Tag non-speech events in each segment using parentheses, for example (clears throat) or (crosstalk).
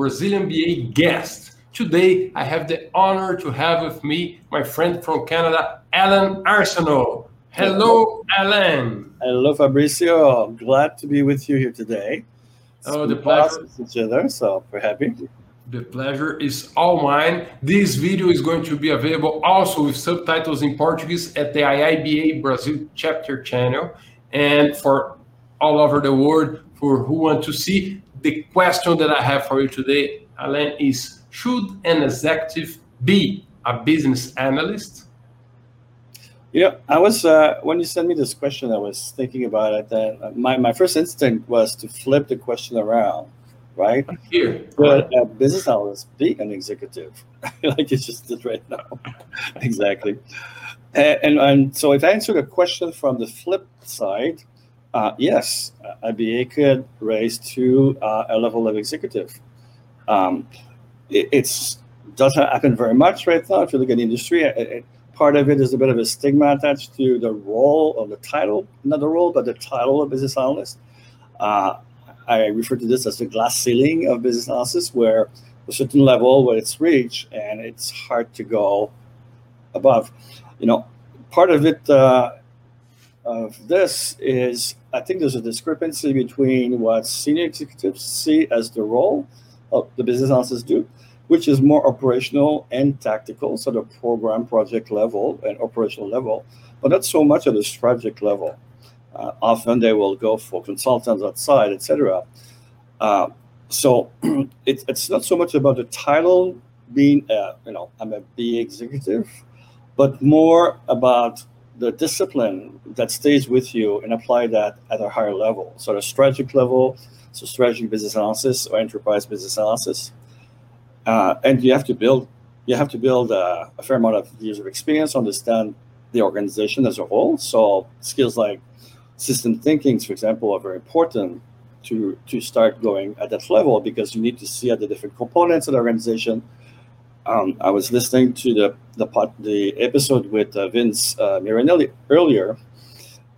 Brazilian BA guest. Today, I have the honor to have with me my friend from Canada, Alain Arseneault. Hello, Alain. Hello, Fabricio. Glad to be with you here today. Oh, the pleasure. Each other, so we're happy. The pleasure is all mine. This video is going to be available also with subtitles in Portuguese at the IIBA Brazil chapter channel and for all over the world for who want to see. The question that I have for you today, Alain, is should an executive be a business analyst? Yeah, I was uh, when you sent me this question, I was thinking about it. That my, my first instinct was to flip the question around, right? Here, but a business analyst be an executive, (laughs) like you just did right now, (laughs) exactly. And, and, and so if I answer the question from the flip side, uh, yes, a BA could raise to uh, a level of executive. Um, it it's doesn't happen very much right now. If you look at the industry, it, it, part of it is a bit of a stigma attached to the role of the title, not the role, but the title of business analyst. Uh, I refer to this as the glass ceiling of business analysis, where a certain level where it's reached and it's hard to go above. You know, part of it uh, of this is I think there's a discrepancy between what senior executives see as the role of the business analysts do, which is more operational and tactical, so the program project level and operational level, but not so much at the strategic level. Uh, often they will go for consultants outside, etc. Uh, so (clears throat) it, it's not so much about the title being, uh, you know, I'm a B executive, but more about the discipline that stays with you and apply that at a higher level. So the strategic level, so strategic business analysis or enterprise business analysis. Uh, and you have to build you have to build a, a, fair amount of years of experience, understand the organization as a whole. So skills like system thinking, for example, are very important to to start going at that level because you need to see at the different components of the organization um, I was listening to the the the episode with uh, Vince uh, Mirabelli earlier,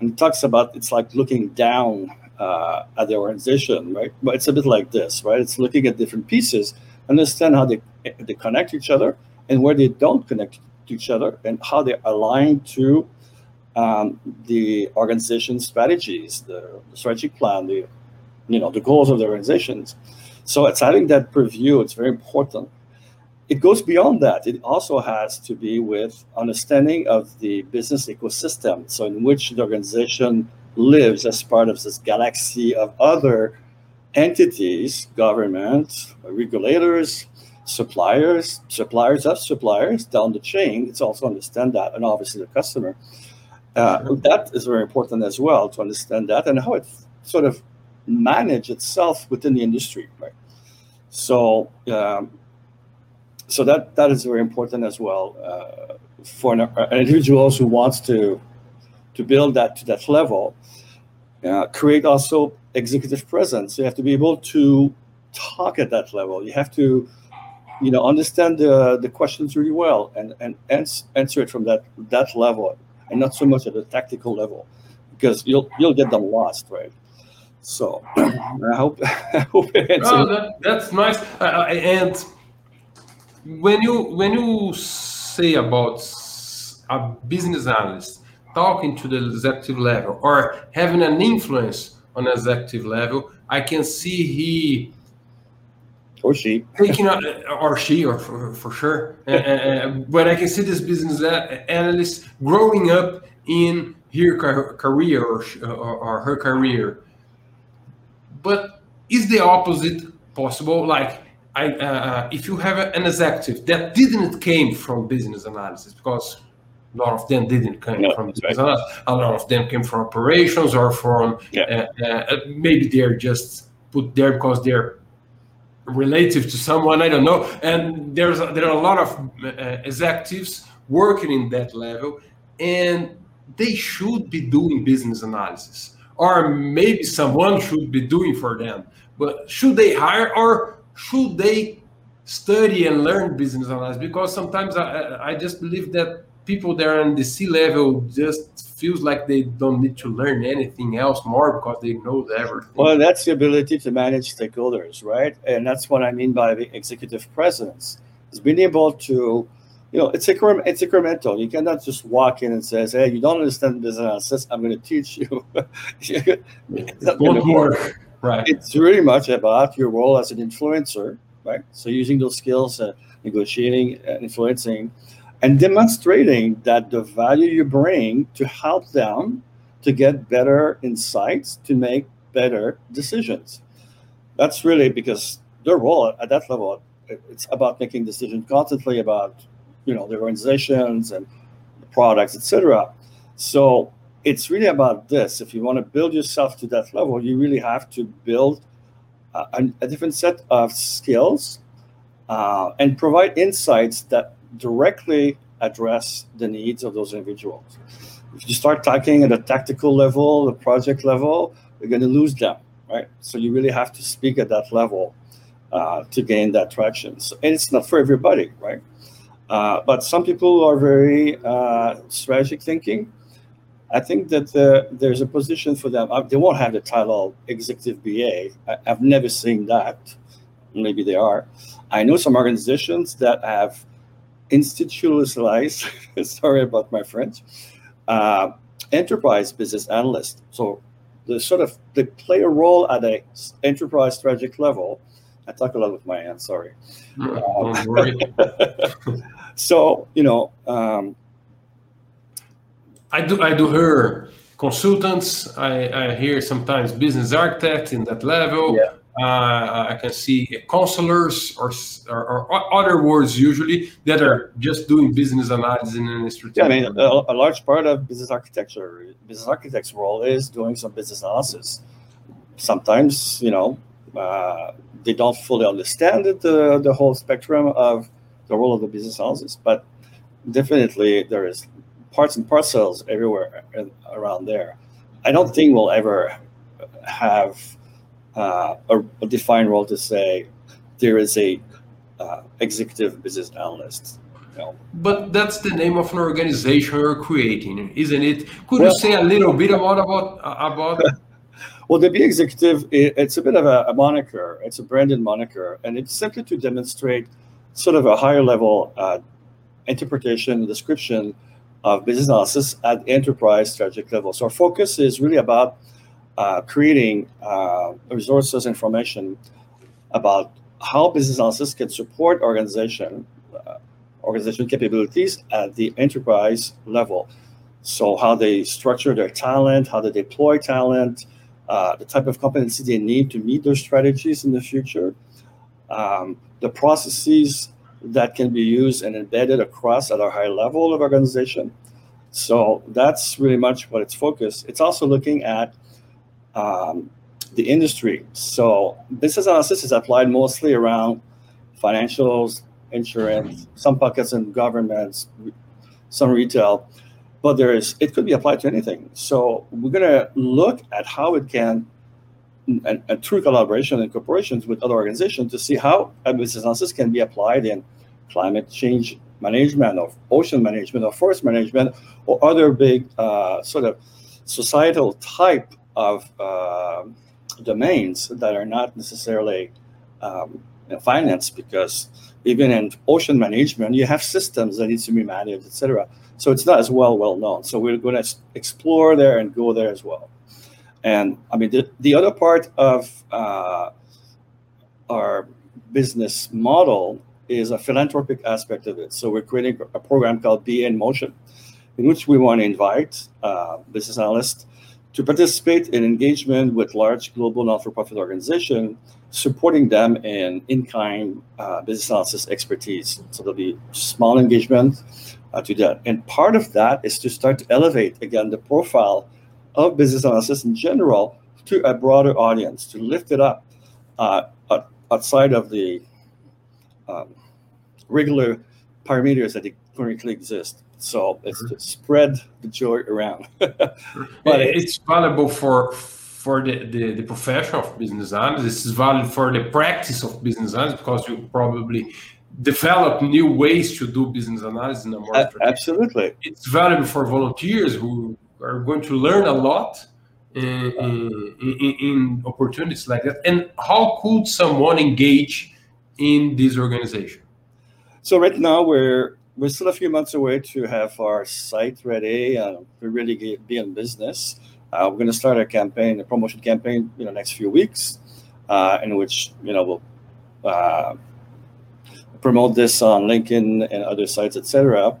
and talks about it's like looking down uh, at the organization, right? But it's a bit like this, right? It's looking at different pieces, understand how they they connect each other, and where they don't connect to each other, and how they align to um, the organization strategies, the, the strategic plan, the you know the goals of the organizations. So it's having that purview. It's very important it goes beyond that. It also has to be with understanding of the business ecosystem, so in which the organization lives as part of this galaxy of other entities, government, regulators, suppliers, suppliers of suppliers down the chain. It's also understand that, and obviously the customer. Uh, that is very important as well to understand that and how it sort of manage itself within the industry, right? So um, so that that is very important as well uh, for an, an, individual who wants to to build that to that level. Uh, create also executive presence. You have to be able to talk at that level. You have to, you know, understand the the questions really well and and ans- answer it from that that level, and not so much at the tactical level, because you'll you'll get them lost, right? So (clears throat) I hope (laughs) I hope it oh, that, that's nice. Uh, and when you when you say about a business analyst talking to the executive level or having an influence on executive level, I can see he or she taking a, or she or for, for sure. uh, uh, but I can see this business analyst growing up in her career or, or, or her career. But is the opposite possible? Like I, uh, uh, if you have an executive that didn't came from business analysis, because a lot of them didn't come no, from business right. analysis, a lot of them came from operations or from yeah. uh, uh, maybe they're just put there because they're relative to someone I don't know. And there's a, there are a lot of uh, executives working in that level, and they should be doing business analysis, or maybe someone should be doing for them. But should they hire or should they study and learn business analysis? Because sometimes I, I just believe that people there on the C level just feels like they don't need to learn anything else more because they know everything. Well, that's the ability to manage stakeholders, right? And that's what I mean by the executive presence. Is being able to, you know, it's it's incremental. You cannot just walk in and says, "Hey, you don't understand business analysis. I'm going to teach you." (laughs) it won't work. Right. It's really much about your role as an influencer, right? So using those skills, uh, negotiating, uh, influencing, and demonstrating that the value you bring to help them to get better insights to make better decisions. That's really because their role at that level, it's about making decisions constantly about, you know, the organizations and the products, etc. So it's really about this. If you want to build yourself to that level, you really have to build a, a different set of skills uh, and provide insights that directly address the needs of those individuals. If you start talking at a tactical level, the project level, you're going to lose them, right? So you really have to speak at that level uh, to gain that traction. So, and it's not for everybody, right? Uh, but some people are very uh, strategic thinking. I think that uh, there's a position for them. Uh, they won't have the title executive BA. I, have never seen that. Maybe they are. I know some organizations that have institutionalized, (laughs) sorry about my French, uh, enterprise business analyst. So the sort of they play a role at a enterprise strategic level. I talk a lot with my hands. Sorry. Um, (laughs) so you know, um, I do I do hear consultants. I, I hear sometimes business architects in that level. Yeah. Uh, I can see counselors or, or, or, other words usually that are just doing business analysis in an strategic. Yeah, I mean, a, a, large part of business architecture, business architect's role is doing some business analysis. Sometimes, you know, uh, they don't fully understand it, the, the whole spectrum of the role of the business analysis, but definitely there is parts and parcels everywhere around there. I don't think we'll ever have uh, a, a, defined role to say there is a uh, executive business analyst. You know. But that's the name of an organization you're creating, isn't it? Could well, you say a little bit about about about? (laughs) well, the BA executive, it's a bit of a, a moniker. It's a branded moniker, and it's simply to demonstrate sort of a higher level uh, interpretation, description of business analysis at enterprise strategic level. So our focus is really about uh, creating uh, resources, information about how business analysis can support organization, uh, organization capabilities at the enterprise level. So how they structure their talent, how they deploy talent, uh, the type of competency they need to meet their strategies in the future, um, the processes that can be used and embedded across at a high level of organization. So that's really much what it's focused. It's also looking at um, the industry. So business analysis is applied mostly around financials, insurance, some pockets in governments, some retail, but there is it could be applied to anything. So we're going to look at how it can, and, and through collaboration and corporations with other organizations, to see how business analysis can be applied in climate change management, or ocean management, or forest management, or other big uh, sort of societal type of uh, domains that are not necessarily um, finance because even in ocean management you have systems that need to be managed etc so it's not as well well known. So we're going to explore there and go there as well. And i mean the, the other part of uh, our business model is a philanthropic aspect of it so we're creating a program called be in motion in which we want to invite uh, business analysts to participate in engagement with large global non-for-profit organizations, supporting them in in-kind uh, business analysis expertise. So there'll be small engagement uh, to that. And part of that is to start to elevate, again, the profile of business analysis in general to a broader audience, to lift it up uh, outside of the um, regular parameters that currently exist. So it's mm-hmm. to spread the joy around. (laughs) but eh, it's valuable for for the, the, the profession of business analysis. It's valid for the practice of business analysis because you probably develop new ways to do business analysis in a more A- absolutely. It's valuable for volunteers who are going to learn a lot in, in, in, in opportunities like that. And how could someone engage in this organization? So right now we're we're still a few months away to have our site ready and we really get, be in business. Uh, we're going to start a campaign, a promotion campaign, in the next few weeks, uh, in which you know we'll uh, promote this on LinkedIn and other sites, etc.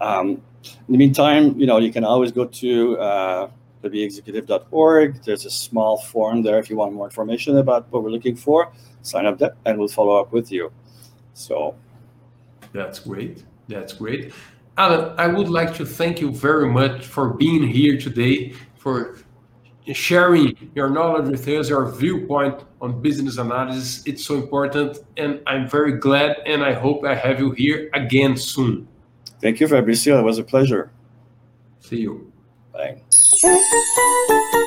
Um, in the meantime, you know you can always go to uh, thebaexecutive.org. There's a small form there if you want more information about what we're looking for. Sign up there, and we'll follow up with you. So that's great. That's great. Alain, I would like to thank you very much for being here today, for sharing your knowledge with us, your viewpoint on business analysis. It's so important, and I'm very glad, and I hope I have you here again soon. Thank you, Fabricio. It was a pleasure. See you. Bye. (laughs)